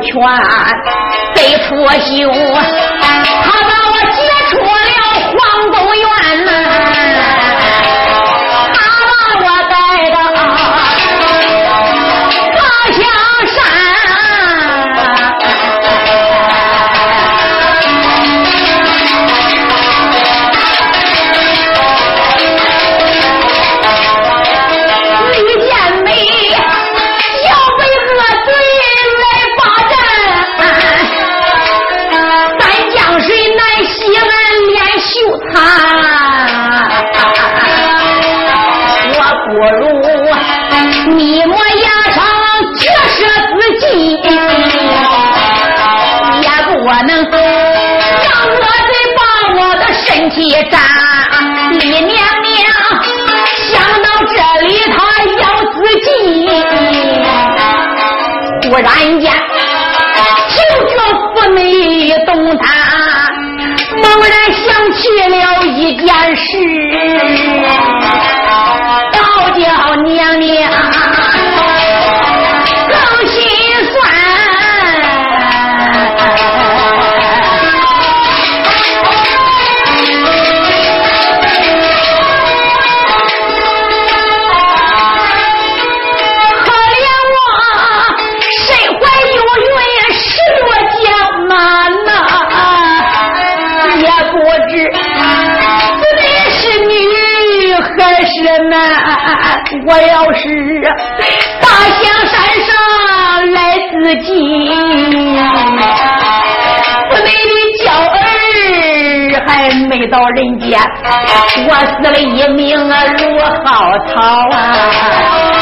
全，得作秀，我死了一命啊，如蒿草啊！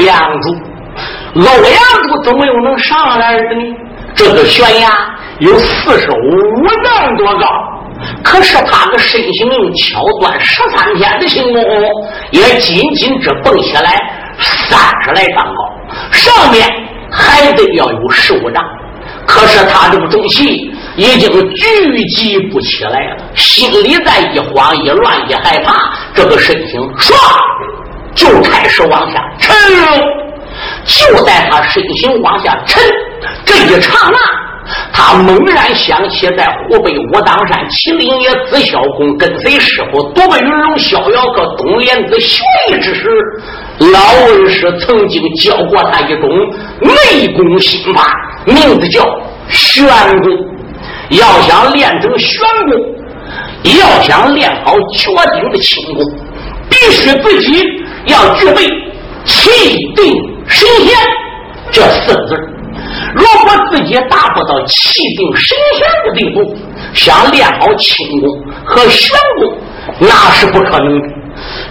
欧阳柱，欧阳柱怎么又能上来的呢？这个悬崖有四十五丈多高，可是他的身形用巧断十三天的行功，也仅仅只蹦起来三十来丈高，上面还得要有十五丈。可是他这个重气已经聚集不起来了，心里在一慌一乱一害怕，这个身形唰。就开始往下，就在他身形往下沉这一刹那，他猛然想起在湖北武当山麒麟爷子孝公跟随师傅夺个云龙逍遥阁东莲子学艺之时，老恩师曾经教过他一种内功心法，名字叫玄功。要想练成玄功，要想练好绝顶的轻功，必须自己。要具备气定神闲这四个字如果自己达不到气定神闲的地步，想练好轻功和玄功，那是不可能的。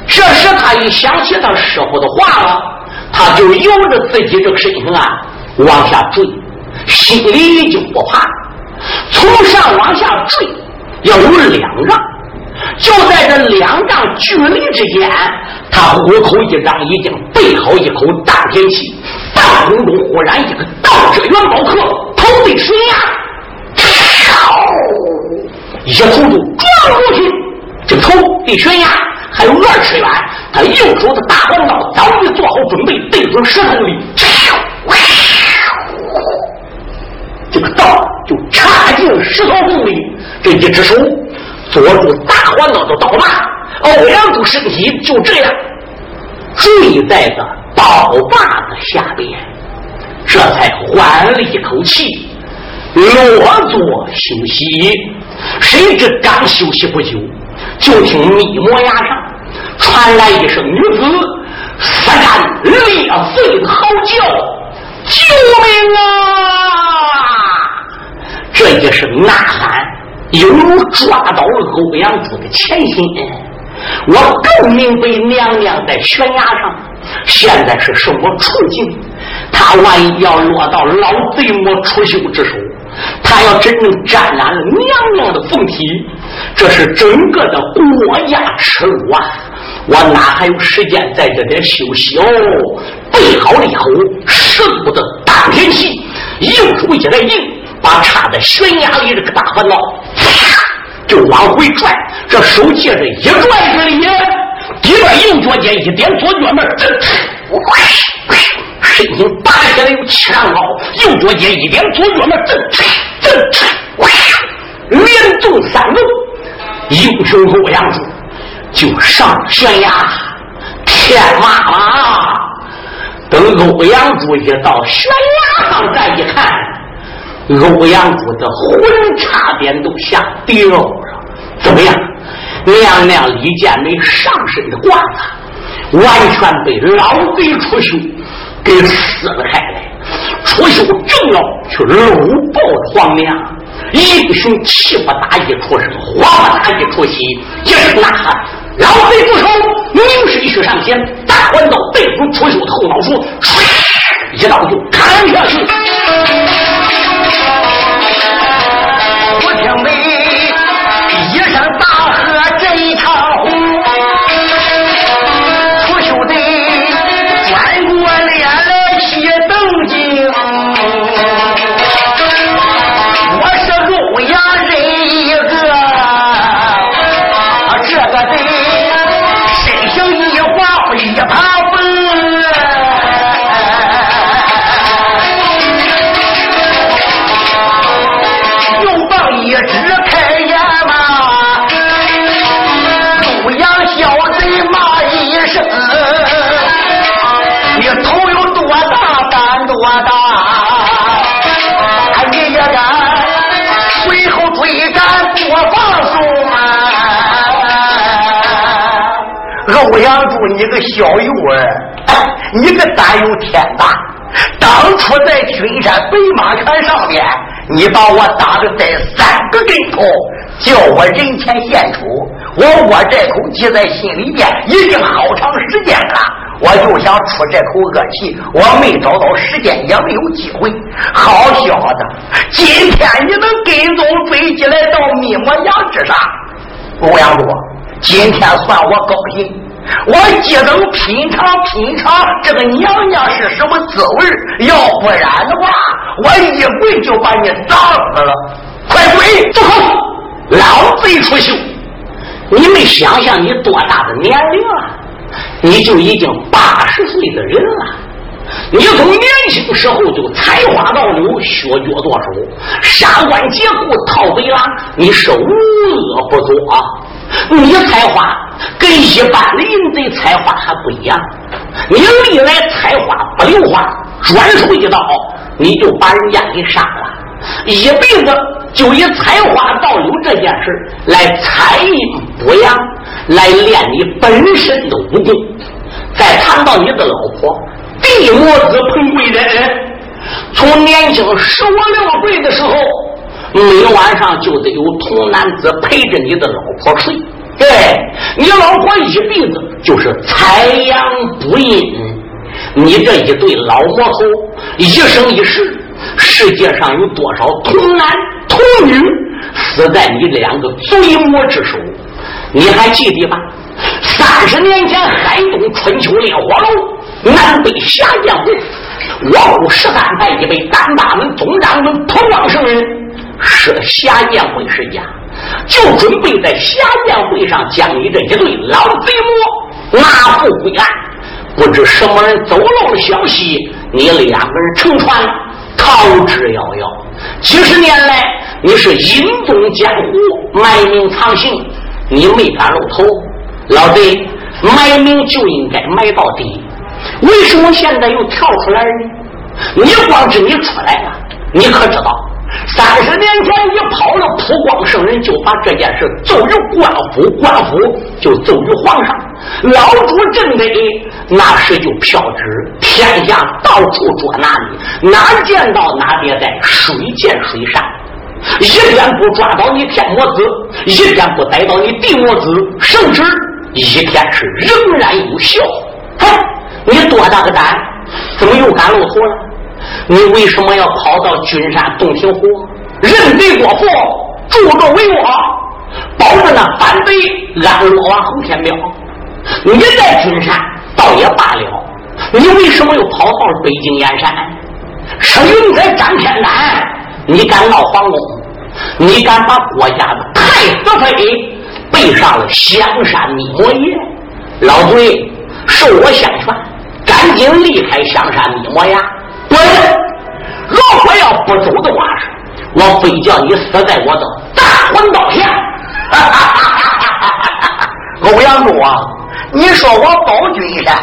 这时他一想起他师傅的话了，他就由着自己这个身形啊往下坠，心里就不怕。从上往下坠要有两丈，就在这两丈距离之间。他虎口一张，已经备好一口大天气。半空中忽然一个倒着元宝客，头对悬崖，一头就撞过去。这头对悬崖还有二尺远，他右手的大黄刀早已做好准备，对准石头里，这个刀就插进石头缝里。这一只手捉住大黄刀的刀把。欧阳柱身体就这样坠在个刀把子下边，这才缓了一口气，落座休息。谁知刚休息不久，就听密磨崖上传来一声女子撕肝裂肺的嚎叫：“救命啊！”这一声呐喊，犹如抓到了欧阳珠的前心。我更明白娘娘在悬崖上现在是什么处境。她万一要落到老贼魔出秀之手，她要真正沾染了娘娘的凤体，这是整个的国家耻辱啊！我哪还有时间在这边休息哦？备好了以后，十足的当天气，右手一来硬，把插在悬崖里这个大烦恼，就往回拽。这手接着一拽之里，底边右脚尖一点，左脚门，身形拔起来有七丈高，右脚尖一点，左脚门，震震，连中三路，英雄欧阳柱就上悬崖，天马了。等欧阳柱一到悬崖上，再一看，欧阳柱的魂差点都吓掉了。怎么样？娘娘李建梅上身的褂子，完全被老贼出秀给撕了开来。出秀正要去搂抱皇娘，英雄气不打一处生，话不打一处息，一声呐喊：“老贼住手！”明是一去上前，大环刀对准出秀的后脑勺，唰，一刀就砍下去。你个小幼儿，你个胆有天大！当初在君山北马船上面，你把我打的带三个跟头，叫我人前献出。我我这口气在心里边已经好长时间了，我就想出这口恶气，我没找到时间，也没有机会。好小子，今天你能跟踪追击来到密摩崖之上，欧阳柱，今天算我高兴。我既能品尝品尝这个娘娘是什么滋味要不然的话，我一棍就把你砸死了！快滚！住口！老贼出秀！你没想想你多大的年龄啊？你就已经八十岁的人了。你从年轻时候就采花盗柳，削脚剁手，杀官劫富，套贼狼，你是无恶不作。啊你采花跟一般的淫贼采花还不一样，你历来采花不留花，转手一刀你就把人家给杀了，一辈子就以采花盗柳这件事来采阴补阳，来练你本身的武功。再谈到你的老婆一魔子彭贵人，从年轻十五六岁的时候。每晚上就得有童男子陪着你的老婆睡，对你老婆一辈子就是采阳补阴。你这一对老魔头一生一世，世界上有多少童男童女死在你两个罪魔之手？你还记得吧？三十年前海东春秋烈火楼，南北侠剑会，我部十三派一位单大门总掌门彭旺圣人。设下宴会时间，就准备在下宴会上将你这一对老贼魔拿赴归案。不知什么人走漏了消息，你两个人乘船逃之夭夭。几十年来，你是隐踪江湖，埋名藏姓，你没敢露头。老贼，埋名就应该埋到底。为什么现在又跳出来呢？你光知你出来了，你可知道？三十年前你跑了普光圣人，就把这件事奏于官府，官府就奏于皇上。老主正得那时就飘旨，天下到处捉拿你，哪见到哪别在水见水山。一天不抓到你天魔子，一天不逮到你地魔子，圣旨一天是仍然有效。哼，你多大个胆，怎么又敢露头了？你为什么要跑到君山洞庭湖，认贼作父，助纣为我，保着那反贼安罗王侯天彪？你在君山倒也罢了，你为什么又跑到了北京燕山？是云彩张天南，你敢闹皇宫？你敢把国家的太子妃背上了香山密摩耶？老贼，受我相劝，赶紧离开香山密摩崖！滚！如果要不走的话，我非叫你死在我的大魂刀下！欧阳柱啊，你说我保君山，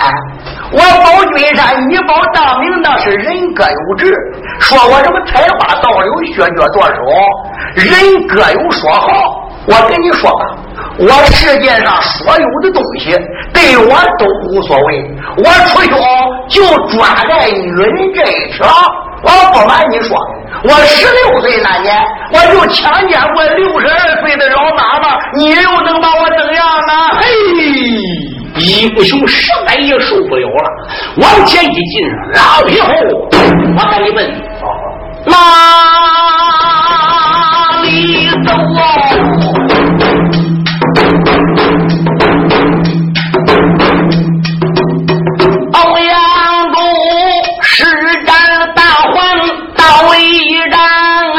我保君山，你保大明，那是人各有志。说我什么采花盗柳、削脚剁手，人各有说好。我跟你说吧。我世界上所有的东西对我都无所谓，我出胸就专在女人这一条。我不瞒你说，我十六岁那年我就强奸过六十二岁的老妈妈，你又能把我怎样呢？嘿，英雄实在也受不了了，往前一进，老皮猴，我赶你问，哪里走？欧阳中施展大黄到一丈啊，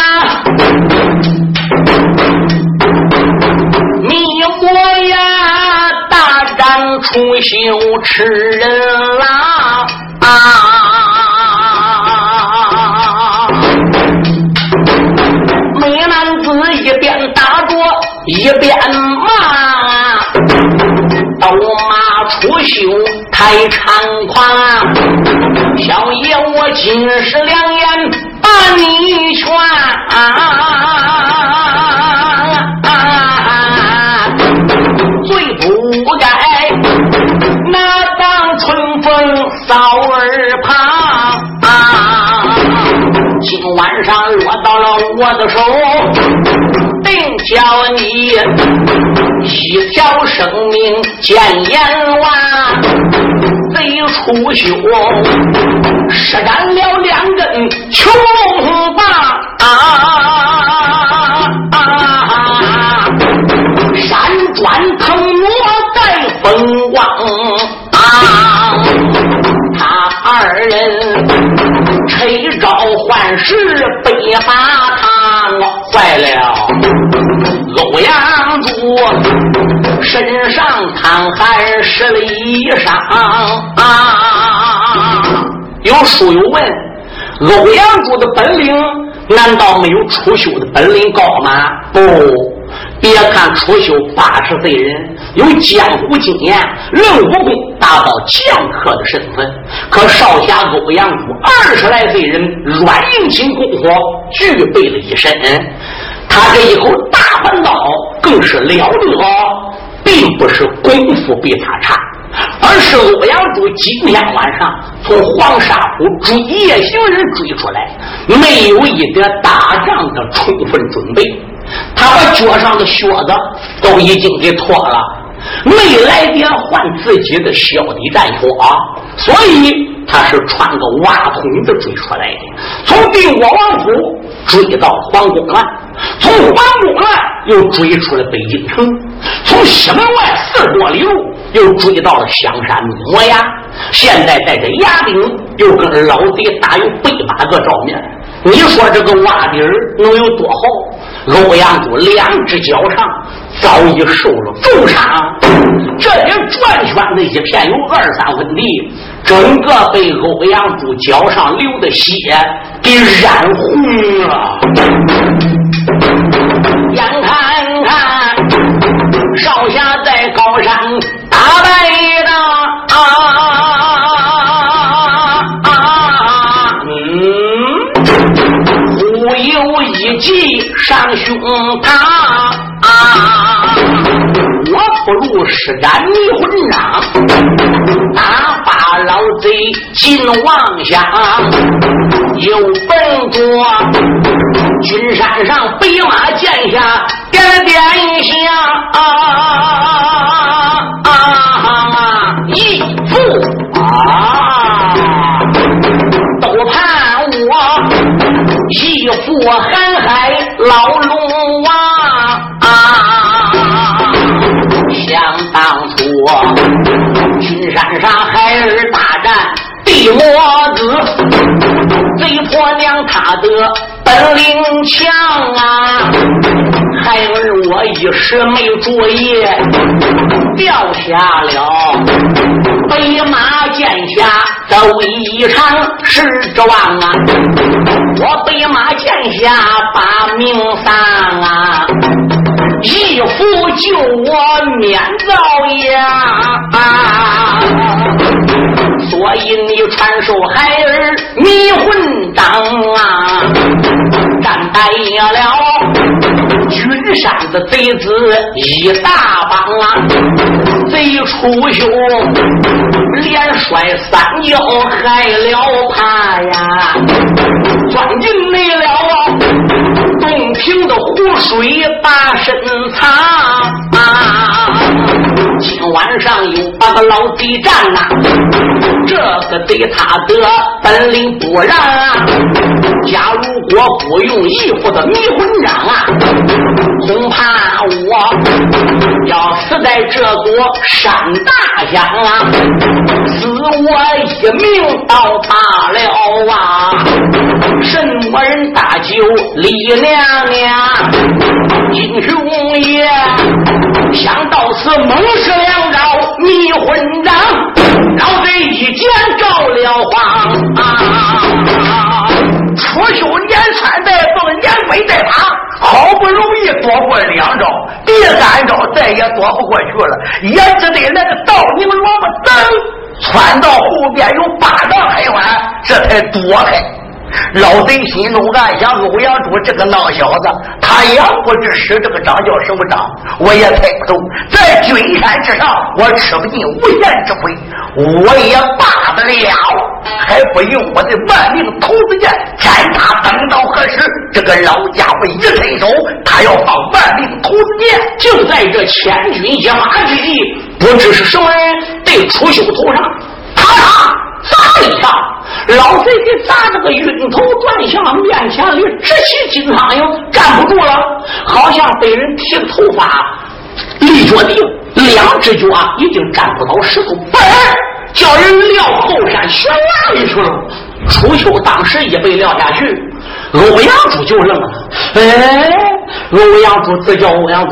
你我呀大战出修吃人啦啊！一边。秀太猖狂，小爷我今世良言把你劝，最不该那当春风扫耳旁，今晚上落到了我的手，定叫你。一条生命见阎王，贼出胸，施展了两根穷汗湿了衣裳啊！有书友问：欧阳柱的本领难道没有楚秀的本领高吗？不，别看楚秀八十岁人，有江湖经验，论武功达到剑客的身份，可少侠欧阳柱二十来岁人，软硬筋功夫具备了一身。他这一口大环刀更是了得，并不是功夫比他差，而是欧阳柱今天晚上从黄沙湖追夜行人追出来，没有一点打仗的充分准备，他把脚上的靴子都已经给脱了，没来点换自己的小的战靴，所以。他是穿个袜筒子追出来的，从定国王府追到皇宫了，从皇宫了又追出了北京城，从西门外四十多里路又追到了香山摩崖，现在在这崖顶又跟老贼打有百把个照面。你说这个瓦底儿能有多厚？欧阳柱两只脚上早已受了重伤，这里转圈的一片有二三分地。整个被欧阳柱脚上流的血给染红了。眼看看少侠在高山打败他，嗯，忽悠一记上胸膛啊。我不如施展迷魂掌，打发老贼进妄想，有本作。君山上白马剑下点点香，义父啊，都盼我义父海海老龙王。啊！想当初君山上孩儿大战地魔子，贼婆娘她的本领强啊！孩儿我一时没注意，掉下了北马剑下走一场，失指望啊！我北马剑下把命丧啊！义父救我免遭殃，所以你传授孩儿迷魂掌啊！战败了君山的贼子一大帮啊！贼出兄连摔三跤害了他呀！钻进内了啊。平的湖水把身藏，今晚上有八个老敌战呐，这个对他的本领不让啊！假如果不用义父的迷魂掌啊，恐怕我要死在这座山大乡啊，死我一命倒罢了啊！什么人大酒李？娘娘，金雄爷，想到此猛施两招迷魂掌，老贼一见着了慌。出修连窜带蹦，连跪带爬，好不容易躲过两招，第三招再也躲不过去了，也只得那个倒拧萝卜噔，窜到后边有八丈开远，这才躲开。老贼心中暗想：欧阳柱这个孬小子，他也不知使这个掌叫什么掌，我也猜不透。在君山之上，我吃不尽无限之亏，我也罢得了，还不用我的万命投子剑斩他？等到何时？这个老家伙一伸手，他要放万命投子剑，就在这千军一马之际，不知是什么人对楚秀头上，咔嚓砸一下。老贼给砸这个晕头转向，面前里直起金苍蝇，站不住了，好像被人剃了头发，立脚地，两只脚啊已经站不到石头，嘣，叫人撂后山悬崖里去了。楚秀当时也被撂下去，欧阳珠就愣了。哎，欧阳珠自叫欧阳珠，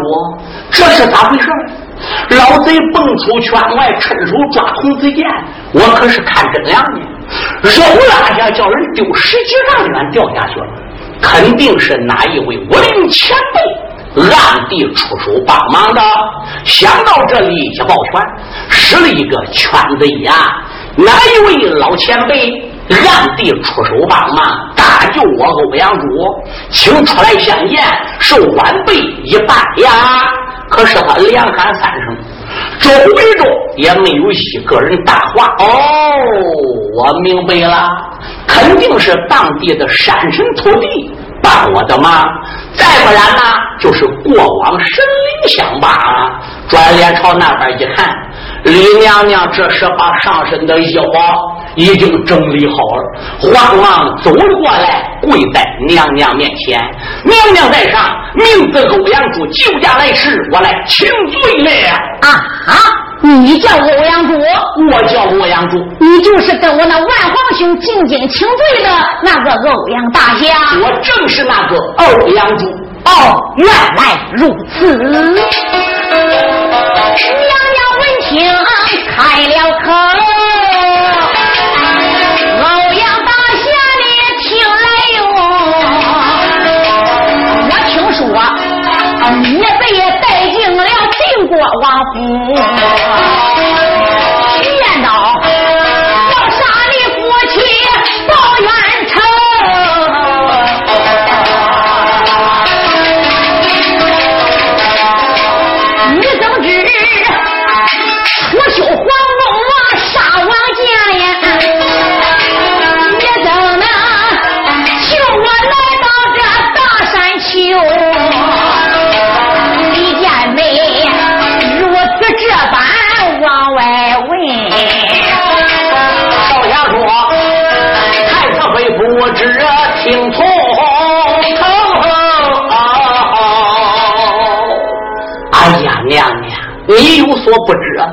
这是咋回事？老贼蹦出圈外，趁手抓童子剑，我可是看真亮的。肉拉下叫人丢十几丈远掉下去了，肯定是哪一位武林前辈暗地出手帮忙的。想到这里，一抱拳，使了一个圈子一按，哪一位老前辈暗地出手帮忙搭救我欧阳珠，请出来相见，受晚辈一拜呀！可是他连喊三声。周围中也没有一个人答话。哦，我明白了，肯定是当地的山神土地帮我的忙，再不然呢，就是过往神灵相帮。转脸朝那边一看，李娘娘这时把上身的衣服已经整理好了，慌忙走了过来，跪在娘娘面前。娘娘在上，名字欧阳柱，救驾来迟，我来请罪了。啊啊！你叫欧阳柱，我叫欧阳柱，你就是跟我那万皇兄进京请罪的那个欧阳大侠。我正是那个欧阳柱。哦，原来如此。娘娘闻听开了口。王府你有所不知啊，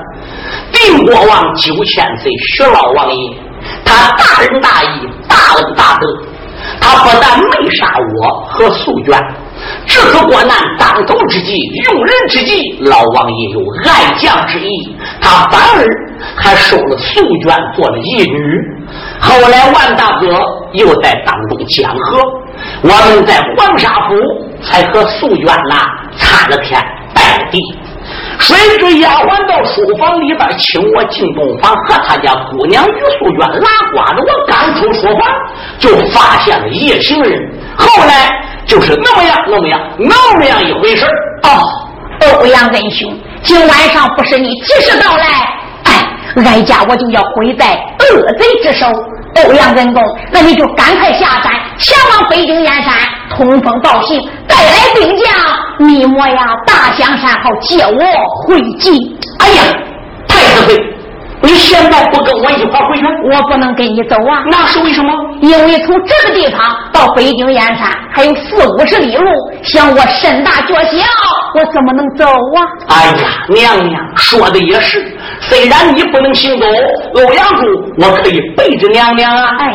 定国王九千岁徐老王爷，他大仁大义，大恩大德，他不但没杀我和素娟。这可国难当头之际，用人之际，老王爷有爱将之意，他反而还收了素娟做了义女。后来万大哥又在当中讲和，我们在黄沙府才和素娟呐擦了天拜了地。谁知丫鬟到书房里边请我进洞房，和他家姑娘于素娟拉呱着。我刚出书房，就发现了夜行人。后来。就是那么样，那么样，那么样一回事哦，欧阳恩兄，今晚上不是你及时到来，哎，哀家我就要毁在恶贼之手。欧阳恩公，那你就赶快下山，前往北京燕山通风报信，带来兵将你莫呀，大江山好借我回京。哎呀，太子妃。你现在不跟我一块回去？我不能跟你走啊！那是为什么？因为从这个地方到北京燕山还有四五十里路，想我身大脚小，我怎么能走啊？哎呀，娘娘说的也是。虽然你不能行走，欧阳柱我可以背着娘娘啊。哎，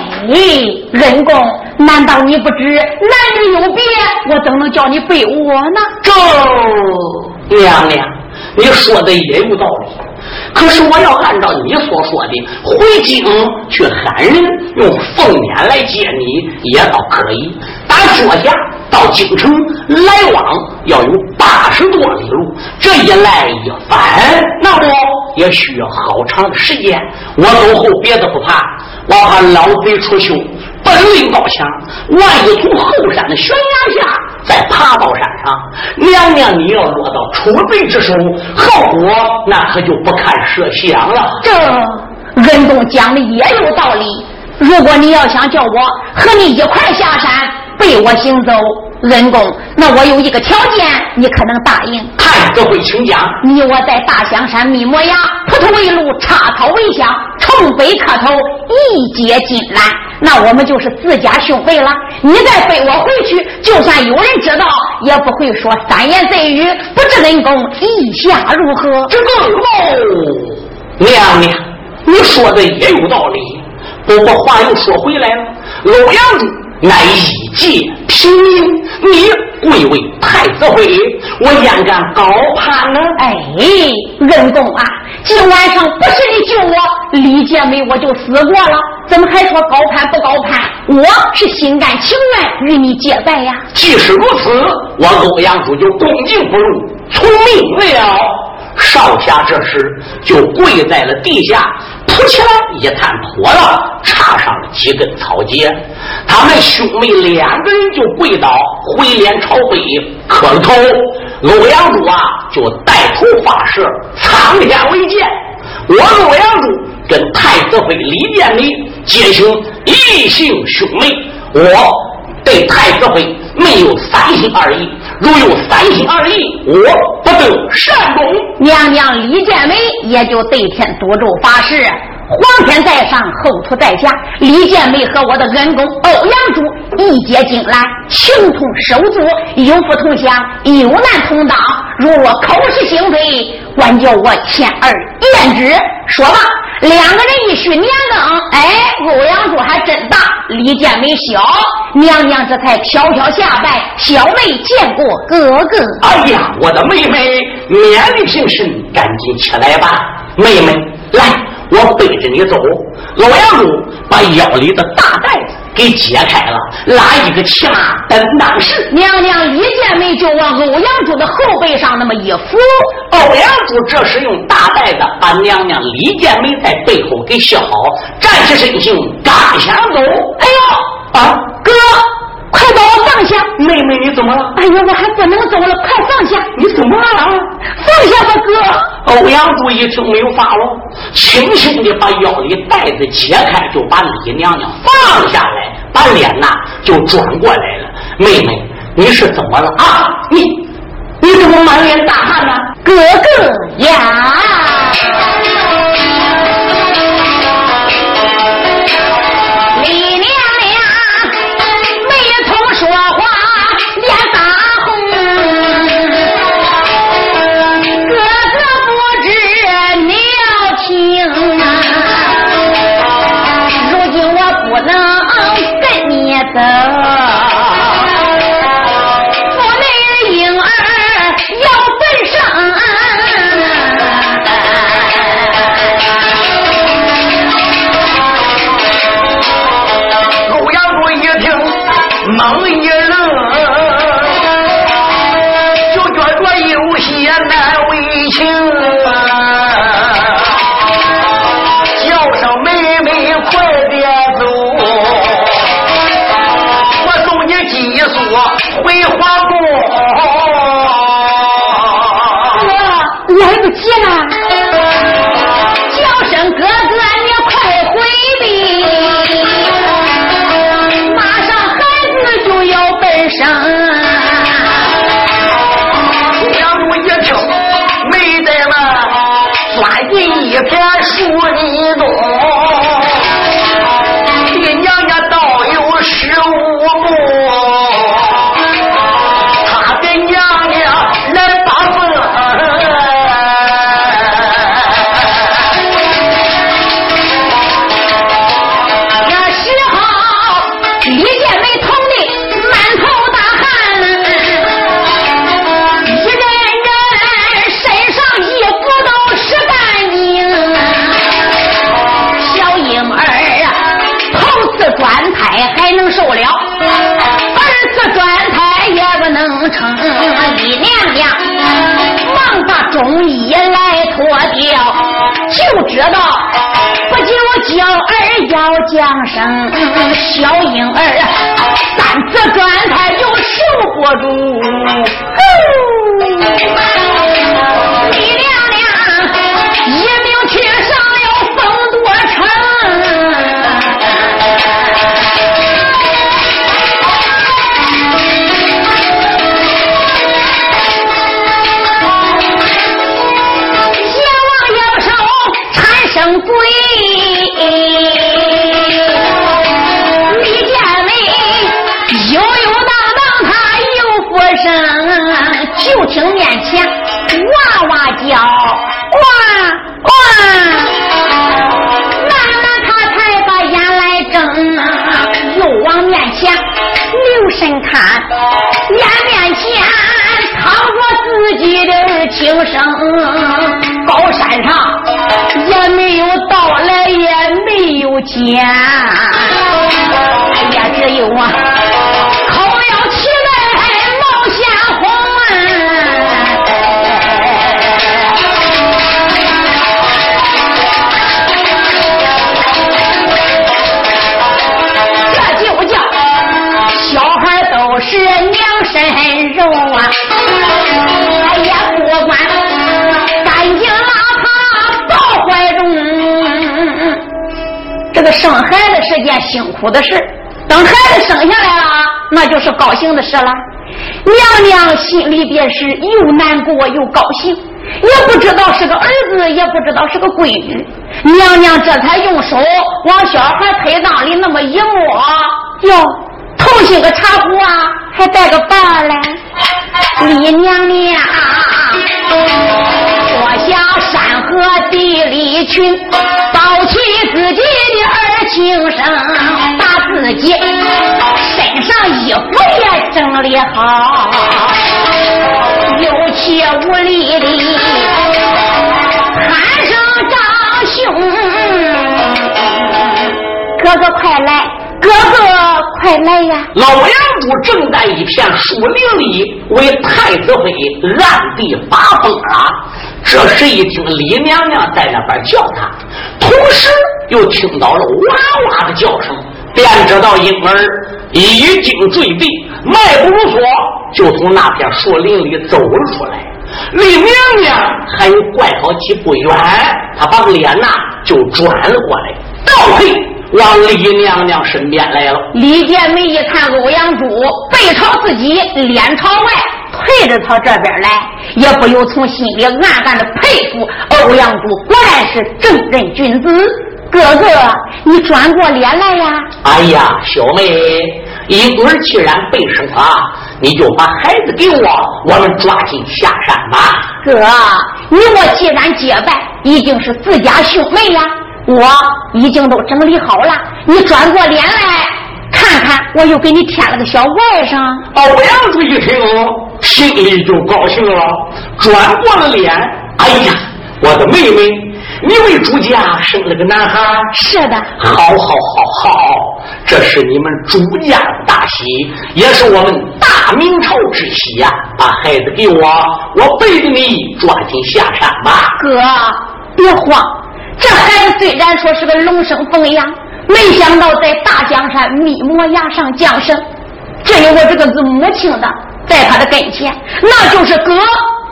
恩公，难道你不知男女有别？我怎能叫你背我呢？这娘娘，你说的也有道理。可是我要按照你所说的回京去喊人，用凤辇来接你也倒可以。打脚下到京城来往要有八十多里路，这一来一返，那不也需要好长的时间。我走后别的不怕，我怕老贼出修。本领高强，万一从后山的悬崖下再爬到山上，娘娘你要落到楚贼之手，后果那可就不堪设想了。这恩公讲的也有道理。如果你要想叫我和你一块下山背我行走。恩公，那我有一个条件，你可能答应？太子会请讲。你我在大香山密磨崖，扑通为路，插草为香，冲北磕头，一结金兰，那我们就是自家兄妹了。你再背我回去，就算有人知道，也不会说三言三语，不知恩公意下如何？这个哦，娘娘，你说的也有道理。不过话又说回来了，欧阳子。乃一介平民，你贵为太子妃，我焉敢高攀呢？哎，任公啊，今晚上不是你救我，李建美我就死过了，怎么还说高攀不高攀？我是心甘情愿与你结拜呀。既是如此，我欧阳叔就恭敬不如从命了。少侠这时就跪在了地下。扑起来，一探脱了，插上了几根草结。他们兄妹两个人就跪倒，回脸朝北磕了头。欧阳柱啊，就带头发誓苍天为鉴，我欧阳柱跟太子妃李殿美结行异姓兄妹，我对太子妃没有三心二意。如有三心二意，我不得善终。娘娘李建美也就对天赌咒发誓，皇天在上，后土在下。李建梅和我的恩公欧阳柱一结金兰，情同手足，有福同享，有难同当。如若口是心非，管教我千而言之。说吧。两个人一叙年庚，哎，欧阳柱还真大，李建梅小，娘娘这才飘飘下拜，小妹见过哥哥。哎呀，我的妹妹，免礼平身，赶紧起来吧，妹妹，来。我背着你走，欧阳柱把腰里的大袋子给解开了，拉一个骑马等当时。娘娘一见没就往欧阳柱的后背上那么一扶，欧阳柱这时用大袋子把娘娘李建梅在背后给削好，站起身形，刚想走，哎呦！快把我放下，妹妹，你怎么了？哎呀，我还不能走了，快放下！你怎么了？放下吧，哥！欧阳柱一听没有法了，轻轻的把腰里带子解开，就把李娘娘放下来，把脸呐就转过来了。妹妹，你是怎么了啊？你你怎么满脸大汗呢？哥哥呀！فَسَاءَ 回花果。哥，来不及了，叫声哥哥，你快回避。马上孩子就要奔生。两路一听，没得了，钻进一片树。知道不久娇儿要降生，小婴儿三次转胎就受不住。就听面前哇哇叫，哇哇，慢慢他才把眼来睁，又往面前留神看，眼面前躺着自己的亲生高山上。也没有到来，也没有见。哎呀，只有啊，肉啊！哎呀，不管干净了。怀中，这个生孩子是件辛苦的事，等孩子生下来了，那就是高兴的事了。娘娘心里边是又难过又高兴，也不知道是个儿子，也不知道是个闺女。娘娘这才用手往小孩腿裆里那么一摸，哟，头心个茶壶啊，还带个把儿嘞。李娘娘。脱下山河地里裙，抱起自己的儿轻生，把自己身上衣服也整理好，有气无力的喊声张兄，哥哥快来，哥哥快来呀！老杨主正在一片树林里为太子妃暗地发疯啊！这时一听李娘娘在那边叫他，同时又听到了哇哇的叫声，便知道婴儿已经坠地，迈不如所，就从那片树林里走了出来。李娘娘还有怪好几步远，她把脸呐就转了过来，倒退往李娘娘身边来了。李建梅一看欧阳珠背朝自己，脸朝外。退着他这边来，也不由从心里暗暗的佩服欧阳珠，果然是正人君子。哥哥，你转过脸来呀！哎呀，小妹，婴儿既然被生了，你就把孩子给我，我们抓紧下山吧。哥，你我既然结拜，已经是自家兄妹呀，我已经都整理好了，你转过脸来。看看，我又给你添了个小外甥。欧阳珠一听，心里就高兴了，转过了脸。哎呀，我的妹妹，你为朱家生了个男孩。是的，好，好，好，好，这是你们朱家的大喜，也是我们大明朝之喜呀！把孩子给我，我背着你抓紧下山吧。哥，别慌，这孩子虽然说是个龙生凤养。没想到在大江山密磨崖上降生，这有我这个做母亲的在他的跟前，那就是哥，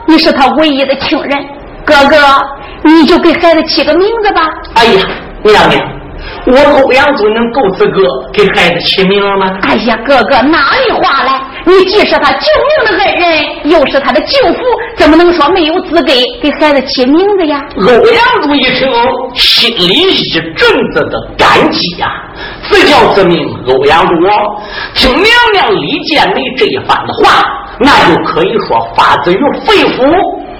你是他唯一的亲人，哥哥，你就给孩子起个名字吧。哎呀，娘娘，我欧阳祖能够资格给孩子起名吗？哎呀，哥哥哪里话来？你既是他救命的恩人，又是他的舅父，怎么能说没有资格给孩子起名字呀？欧阳珠一听，心里一阵子的感激呀！自叫自命欧阳珠，听娘娘李建梅这一番的话，那就可以说发自于肺腑，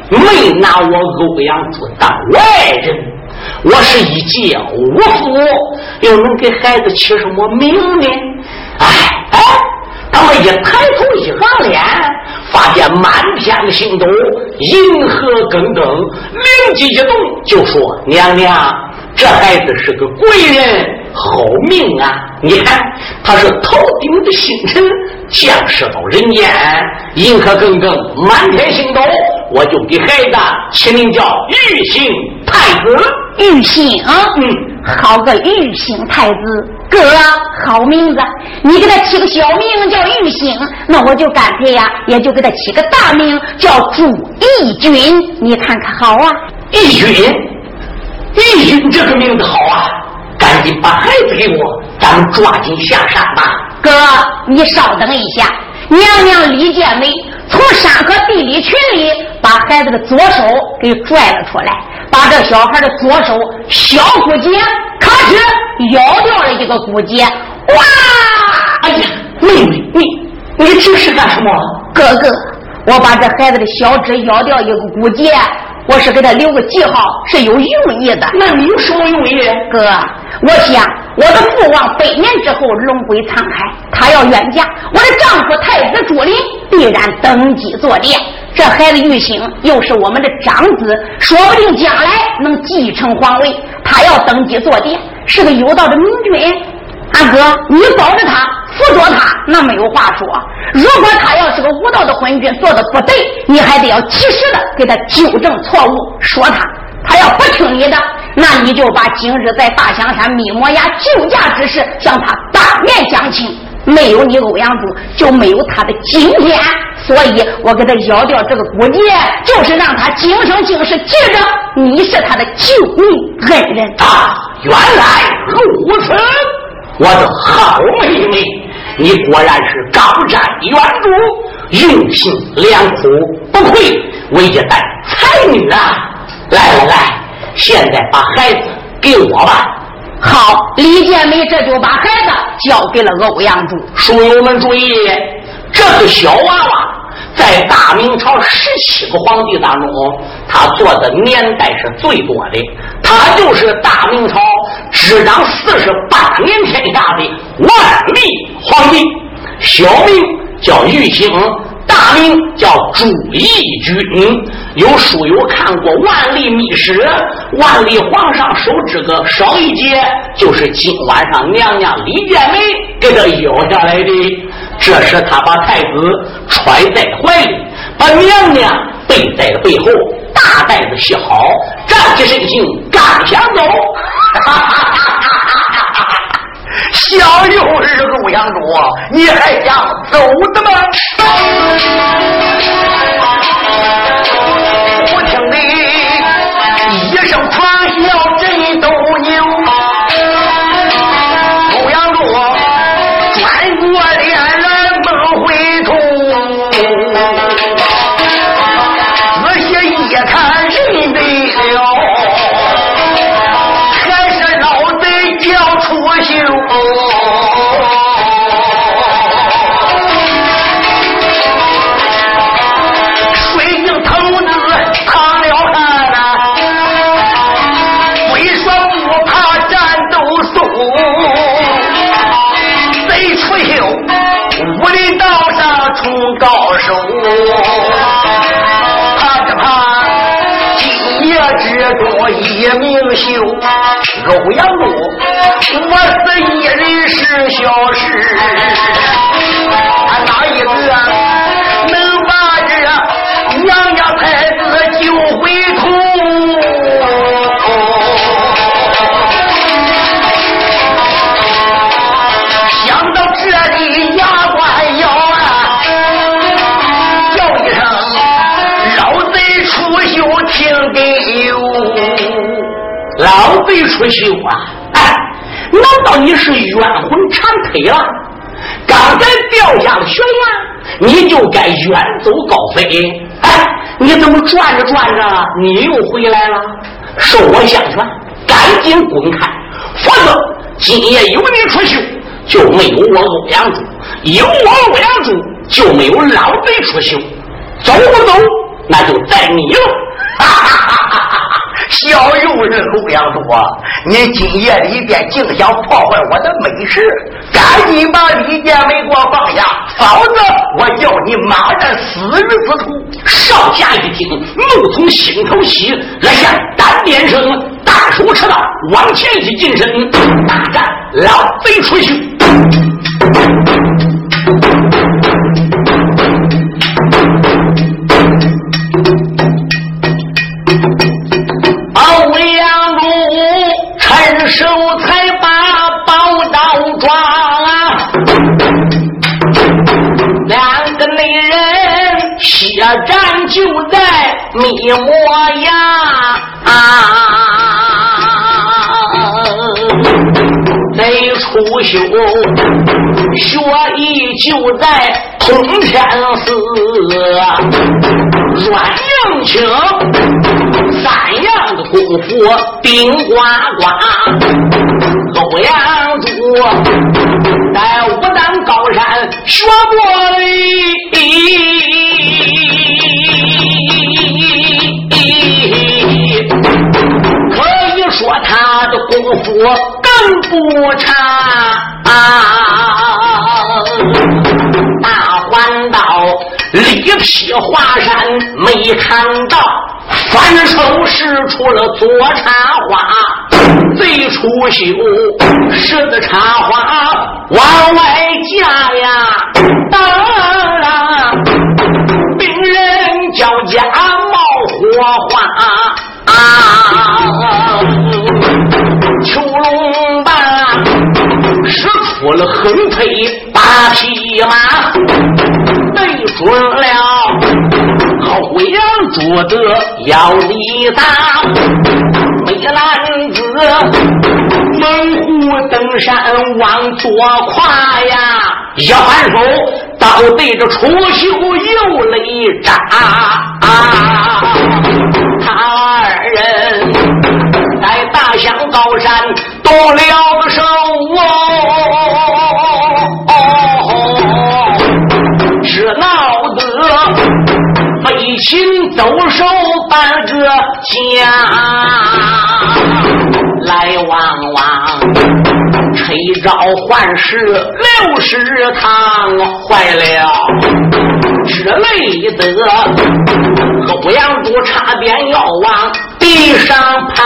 没拿我欧阳珠当外人。我是一介武夫，又能给孩子起什么名呢？哎哎！他们一抬头一望脸，发现满天的星斗，银河耿耿，灵机一动就说：“娘娘，这孩子是个贵人，好命啊！你看，他是头顶的星辰降世到人间，银河耿耿，满天星斗，我就给孩子起名叫玉星太子。玉兴，嗯，好个玉兴太子，哥，好名字。你给他起个小名叫玉兴，那我就干脆呀，也就给他起个大名叫朱义军。你看看好啊？义军，义军这个名字好啊！赶紧把孩子给我，咱们抓紧下山吧。哥，你稍等一下，娘娘李建梅从山河地理群里把孩子的左手给拽了出来。把这小孩的左手小骨节，咔哧咬掉了一个骨节，哇！哎呀，妹妹，你你这是干什么？哥哥，我把这孩子的小指咬掉一个骨节，我是给他留个记号，是有用意的。那你有什么用意？哥，我想我的父王百年之后龙归沧海，他要远嫁，我的丈夫太子朱林必然登基坐殿。这孩子玉兴又是我们的长子，说不定将来能继承皇位。他要登基坐殿，是个有道的明君。阿哥，你保着他，辅佐他，那没有话说。如果他要是个无道的昏君，做的不对，你还得要及时的给他纠正错误，说他。他要不听你的，那你就把今日在大香山密磨崖救驾之事向他当面讲清。没有你欧阳柱，就没有他的今天。所以我给他咬掉这个骨节，就是让他今生今世记着你是他的救命恩人啊！原来如此，我的好妹妹，你果然是高瞻远瞩，用心良苦，不愧为一代才女啊！来来来，现在把孩子给我吧。好，李建梅这就把孩子交给了欧阳柱。书友们注意，这个小娃娃。在大明朝十七个皇帝当中，他做的年代是最多的。他就是大明朝执掌四十八年天下的万历皇帝，小名叫玉兴。大名叫朱义军，有书友看过《万历秘史》，万历皇上手指个少一节，就是今晚上娘娘李建梅给他咬下来的。这时他把太子揣在怀里，把娘娘背在了背后，大袋子系好，站起身形，刚想走。小幼儿欧阳柱，你还想走的吗？一明秀，欧阳路，我是一人是小事，老贼出修啊！哎，难道你是冤魂缠腿了？刚才掉下了悬崖，你就该远走高飞。哎，你怎么转着转着，你又回来了？受我相劝，赶紧滚开，否则今夜有你出修，就没有我欧阳柱；有我欧阳柱，就没有老贼出修。走不走，那就在你了。哈哈哈哈哈！小幼人欧阳多，你今夜里边竟想破坏我的美事，赶紧把李建美给我放下，否则我叫你马上死于此处。少侠一听，怒从心头起，来下单鞭声，大手持刀往前一近身，大战老贼出去。密磨崖。贼出修，学艺就在通天寺。阮应清三样的功夫顶呱呱，欧阳珠在武当高山学过可说他的功夫更。不差啊，大环道力劈华山没看到，反手使出了左插花，贼出修十字插花往外架呀，当然病人叫家冒火花我了横推八匹马，对准了后阳捉得要力大，美男子猛虎登山往左跨呀，一反手倒对着楚秀又一扎，他二人在大象高山动了手哦。行走手半个家，来往往吹招换式六十趟，坏了之类的。欧阳都差点要往地上爬，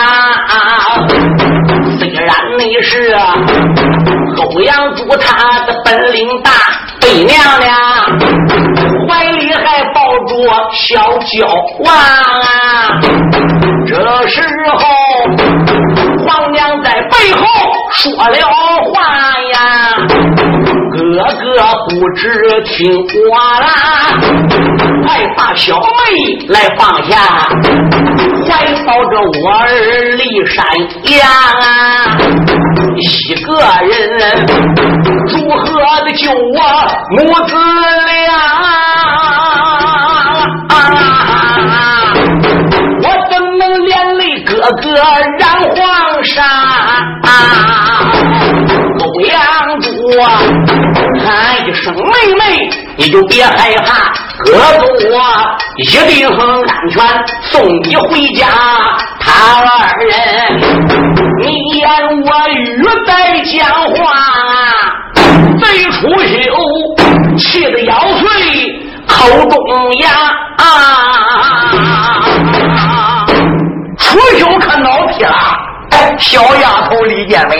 虽然你是欧阳珠他的本领大，北娘娘。怀里还抱着小娇娃啊！这时候，皇娘在背后说了话呀：“哥哥不知听我啦，快把小妹来放下，怀抱着我儿离山崖。一个人如何的救我母子俩？”我怎能连累哥哥让皇上，欧阳珠喊一声妹妹，你就别害怕，哥哥我一定很安全，送你回家。他二人你言我语在讲话，贼出休，气得咬碎口中牙。楚秀可恼皮了，小丫头李建梅，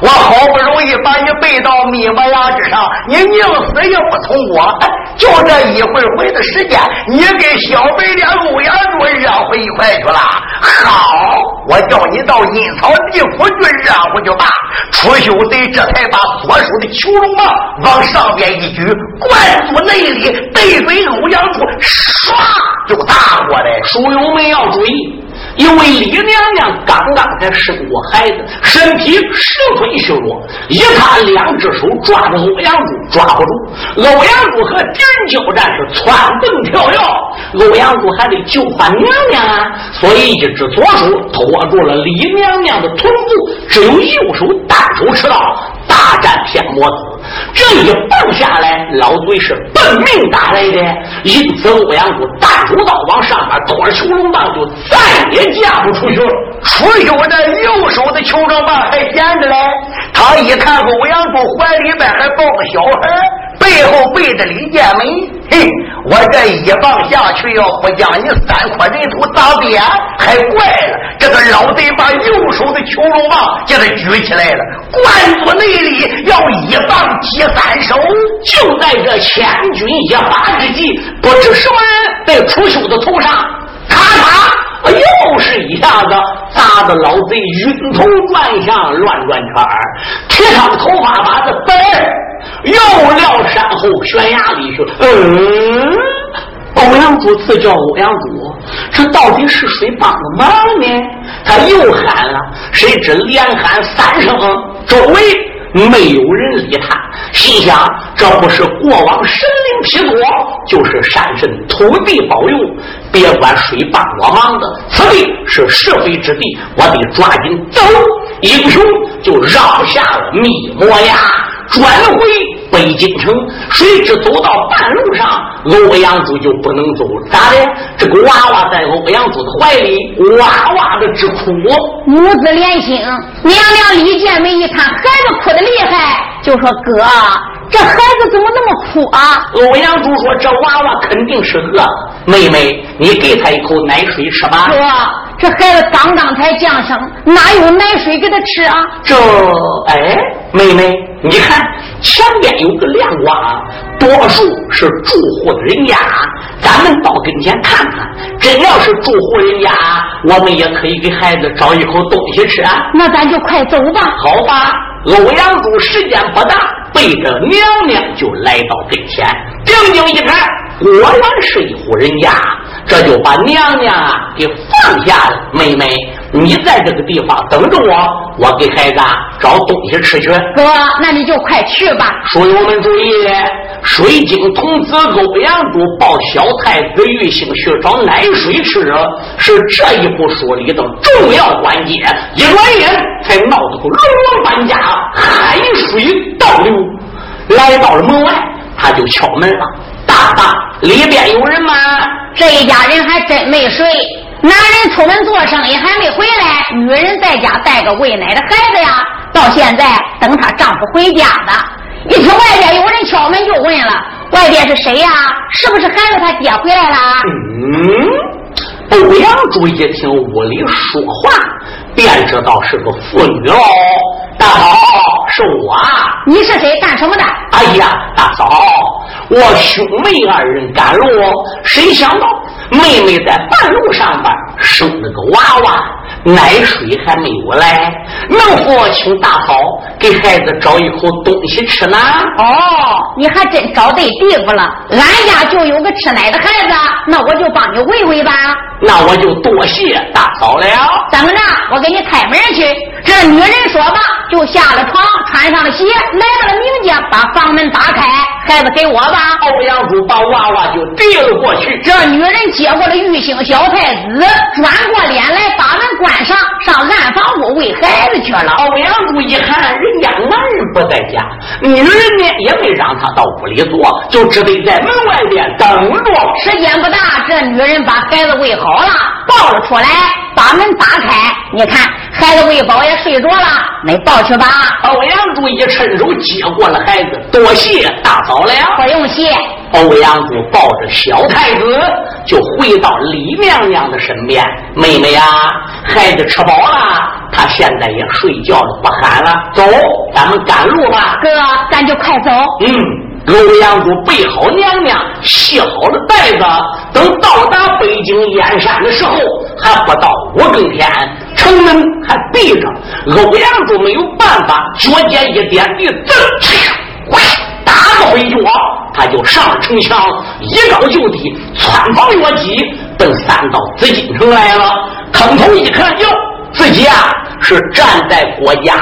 我好不容易把你背到密码崖之上，你宁死也不从我。就这一会会的时间，你给小白脸欧阳柱热乎一块去了。好，我叫你到阴曹地府去热乎去吧。楚秀德这才把左手的囚龙棒往上边一举，灌入内里，对准欧阳柱，唰就打过来。书友们要注意。因为李娘娘刚刚才生过孩子，身体十分虚弱，以她两只手抓着欧阳柱抓不住，欧阳柱和敌人交战是窜蹦跳跃，欧阳柱还得救她娘娘啊，所以一只左手托住了李娘娘的臀部，只有右手单手持刀大战天魔子。这一蹦下来，老崔是奔命打来的，因此欧阳柱单手刀往上边拖着囚笼棒，就再也架不出去了。出去我这右手的囚龙棒还闲着嘞，他一看欧阳柱怀里边还抱个小孩。背后背着李建梅，嘿，我这一棒下去，要不将你三块人头打扁，还怪了。这个老贼把右手的囚龙棒给他举起来了，灌足内里，要一棒击三手。就在这千钧一发之际，不知什么人在楚秀的头上，咔嚓，又是一下子砸的老贼晕头转向，乱转圈儿，提上头发把子背又撂山后悬崖里去了。嗯，欧阳主自叫欧阳主，这到底是谁帮的忙呢？他又喊了，谁知连喊三声，周围没有人理他，心想这不是过往神灵劈多，就是山神土地保佑，别管谁帮我忙的，此地是是非之地，我得抓紧走。英雄就绕下了密磨崖，转回。北京城，谁知走到半路上，欧阳珠就不能走，咋的？这个娃娃在欧阳珠的怀里，哇哇的直哭。母子连心，娘娘李建梅一看孩子哭的厉害，就说：“哥，这孩子怎么那么哭啊？”欧阳珠说：“这娃娃肯定是饿了，妹妹，你给他一口奶水吃吧。”哥，这孩子刚刚才降生，哪有奶水给他吃啊？这，哎，妹妹，你看。前边有个亮光，多数是住户的人家，咱们到跟前看看。真要是住户人家，我们也可以给孩子找一口东西吃啊。那咱就快走吧。好吧，欧阳柱时间不大，背着娘娘就来到跟前，定睛一看，果然是一户人家。这就把娘娘啊给放下了。妹妹，你在这个地方等着我，我给孩子找东西吃去。哥，那你就快去吧。书友们注意，水晶童子欧阳柱抱小太子玉兴去找奶水吃，是这一部书里的重要关节。一转眼才闹得个龙王搬家，海水倒流。来到了门外，他就敲门了。大大，里边有人吗？这一家人还真没睡。男人出门做生意还没回来，女人在家带个喂奶的孩子呀。到现在等她丈夫回家呢。一听外边有人敲门，就问了：“外边是谁呀？是不是孩子他爹回来了？”嗯，欧阳珠一听屋里说话，便知道是个妇女喽。大嫂，是我啊。你是谁？干什么的？哎呀，大嫂。我兄妹二人赶路，谁想到妹妹在半路上边生了个娃娃，奶水还没有来，能否请大嫂给孩子找一口东西吃呢？哦，你还真找对地方了，俺家就有个吃奶的孩子，那我就帮你喂喂吧。那我就多谢大嫂了。怎么着，我给你开门去。这女人说罢，就下了床，穿上了鞋，来到了明家，把房门打开，孩子给我吧。欧阳珠把娃娃就递了过去。这女人接过了玉兴小太子，转过脸来，把门关上，上暗房屋喂孩子去了。欧阳珠一看，人家男人不在家，女人呢也没让他到屋里坐，就只得在门外边等着。时间不大，这女人把孩子喂好了，抱了出来，把门打开，你看孩子喂饱也睡着了，你抱去吧。欧阳珠一伸手接过了孩子，多谢大嫂了，不用谢。欧阳珠抱着小太子就回到李娘娘的身边，妹妹呀，孩子吃饱了，他现在也睡觉了，不喊了，走，咱们赶路吧。哥，咱就快走。嗯。欧阳珠备好娘娘，系好了带子，等到达北京燕山的时候，还不到五更天，城门还闭着。欧阳珠没有办法，脚尖一点地，噌，打个回脚，他就上了城墙，一高就低，穿房越脊，奔三道紫禁城来了。坑头一看，哟，自己啊是站在国家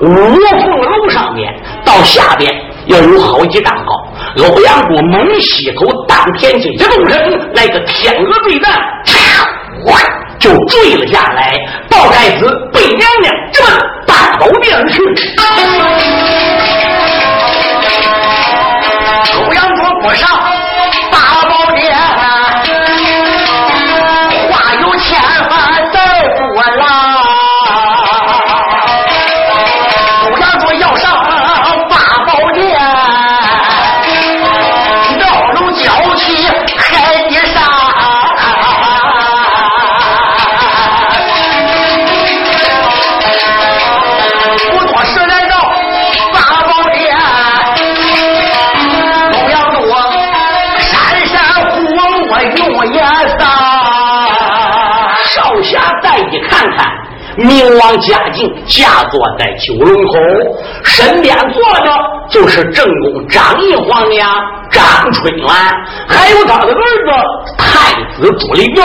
五凤楼上面，到下边。要有好几丈高，欧阳锋猛吸口，当天气一动身，来个天鹅坠蛋，唰，就坠了下来。抱太子被娘娘这么大宝殿而去。欧阳锋不上明王嘉靖驾坐在九龙口，身边坐着就是正宫张仪皇娘张春兰，还有他的儿子太子朱灵彪。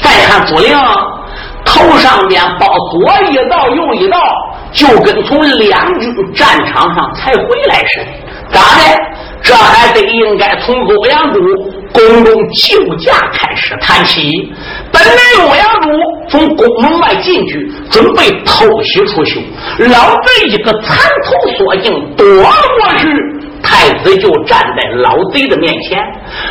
再看朱灵头上面包左一道右一道，就跟从两军战场上才回来似的。咋的？这还得应该从欧阳都宫中救驾开始谈起。本来欧阳都从宫门外进去，准备偷袭出去，老贼一个残头缩颈躲了过去。太子就站在老贼的面前，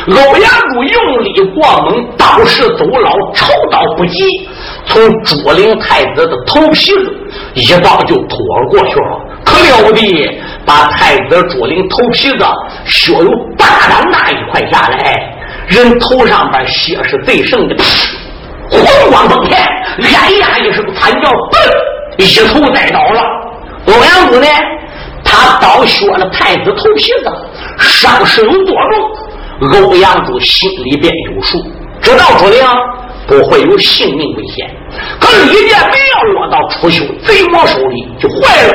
欧阳柱用力过猛，刀势走老，抽刀不及，从朱灵太子的头皮子一刀就拖过去了，可了不得，把太子朱灵头皮子血有巴掌大一块下来，人头上边血是最盛的，红光崩天，哎呀一声惨叫，嘣，一头栽倒了。欧阳柱呢？他刀削了太子头皮子，伤势有多重？欧阳柱心里边有数，知道朱灵不会有性命危险。可李建没要落到楚秀贼魔手里，就坏了。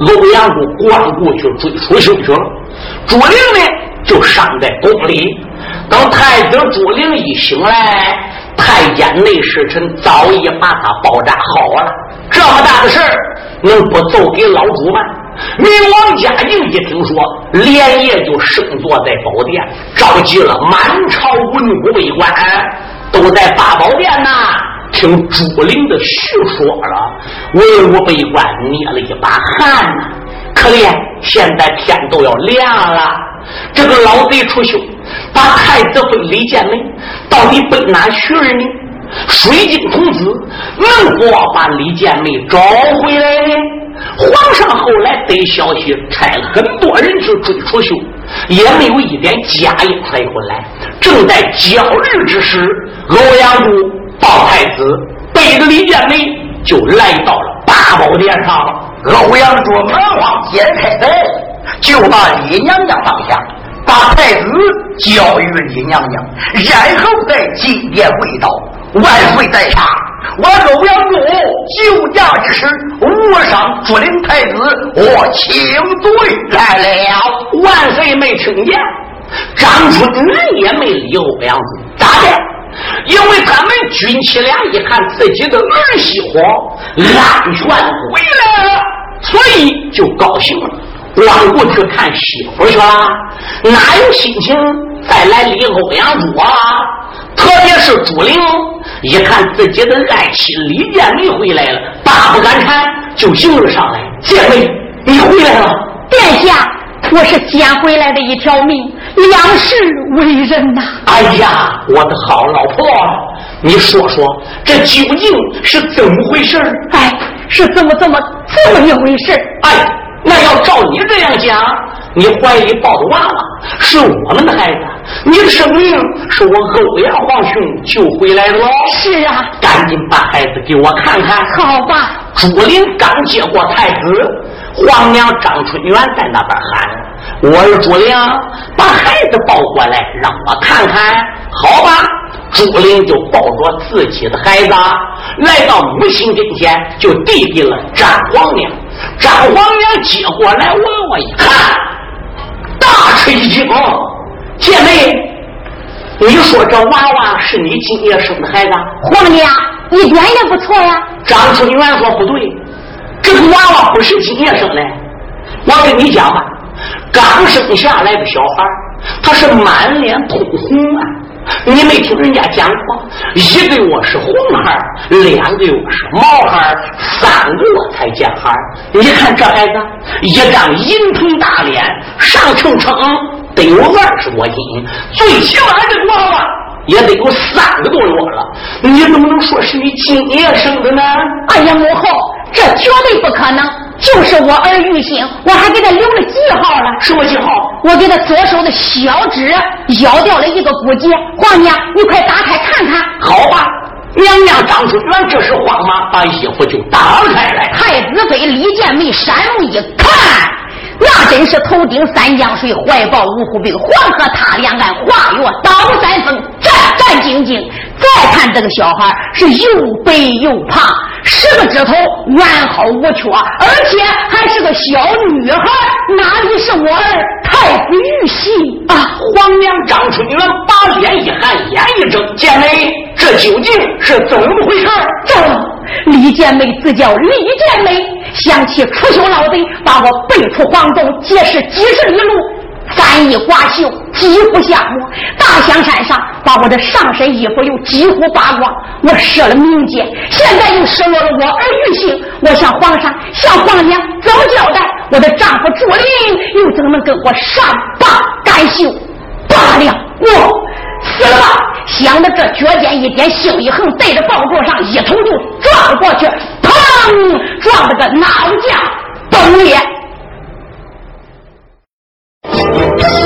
欧阳柱光顾去追楚秀去了，朱灵呢就伤在宫里。等太子朱灵一醒来，太监内侍臣早已把他包扎好了。这么大的事儿，能不奏给老主吗？明王嘉靖一听说，连夜就升坐在宝殿，召集了满朝文武卫官，都在八宝殿呐，听朱灵的叙说了。文武百官捏了一把汗呐，可怜现在天都要亮了，这个老贼出秀，把太子妃李建梅到底被哪去了呢？水晶童子能否把李建梅找回来呢？皇上后来得消息，差了很多人去追楚秀，也没有一点佳音传回来。正在焦虑之时，欧阳柱抱太子，背着李建梅就来到了八宝殿上了。欧阳卓忙往解开带，就把李娘娘放下，把太子交于李娘娘，然后在金殿跪倒。万岁在下，我欧阳柱救驾之时误伤竹林太子，我请罪来了。万岁没听见，张春云也没理欧阳柱，咋的？因为咱们军妻俩一看自己的儿媳妇安全回来了，所以就高兴了，光顾去看媳妇去了，哪有心情再来理欧阳珠啊？特别是朱玲一看自己的爱妻李建梅回来了，大不敢缠，就迎了上来。建梅，你回来了，殿下，我是捡回来的一条命，两世为人呐。哎呀，我的好老婆，你说说，这究竟是怎么回事？哎，是怎么怎么这么一回事？哎，那要照你这样讲，你怀里抱的娃娃是我们的孩子。你的生命是我欧阳皇兄救回来的喽！是啊，赶紧把孩子给我看看。好吧。朱玲刚接过太子，皇娘张春元在那边喊：“我是朱玲，把孩子抱过来，让我看看。”好吧，朱玲就抱着自己的孩子来到母亲跟前，就递给了张皇娘。张皇娘接过来娃娃一看，大吃一惊。姐妹，你说这娃娃是你今夜生的孩子？皇娘一点也不错呀。张春元说不对，这个娃娃不是今夜生的。我跟你讲吧，刚生下来的小孩，他是满脸通红啊。你没听人家讲过，一对我是红孩两对我是毛孩三个我才见孩你看这孩子，一张银盆大脸，上称称。得有二十多斤，最起码这个娃娃也得有三个多月了。你怎么能说是你今夜生的呢？哎呀，母后，这绝对不可能！就是我儿玉兴，我还给他留了记号了。什么记号？我给他左手的小指咬掉了一个骨节。皇娘，你快打开看看。好吧，娘娘张春元这是慌忙把衣服就打开来。太子妃李建梅闪目一看。那真是头顶三江水，怀抱五湖冰，黄河踏两岸，跨越刀山峰，战战兢兢。再看这个小孩是又白又胖，十个指头完好无缺，而且还是个小女孩，哪里是我儿太子玉玺啊？皇娘张春元把脸一寒，眼一睁，见没？究竟是怎么回事？这李建美自叫李建美，想起楚修老贼把我背出黄洞，皆是几十里路。翻衣刮袖，几乎下没；大香山上，把我的上身衣服又几乎扒光。我失了冥界，现在又失落了我儿玉姓。我向皇上、向皇娘怎么交代？我的丈夫朱林又怎能跟我善罢甘休？罢了，我死了吧！想到这，脚尖一点，心一横，对着报桌上一头就撞了过去，砰！撞了个脑浆崩裂。oh you.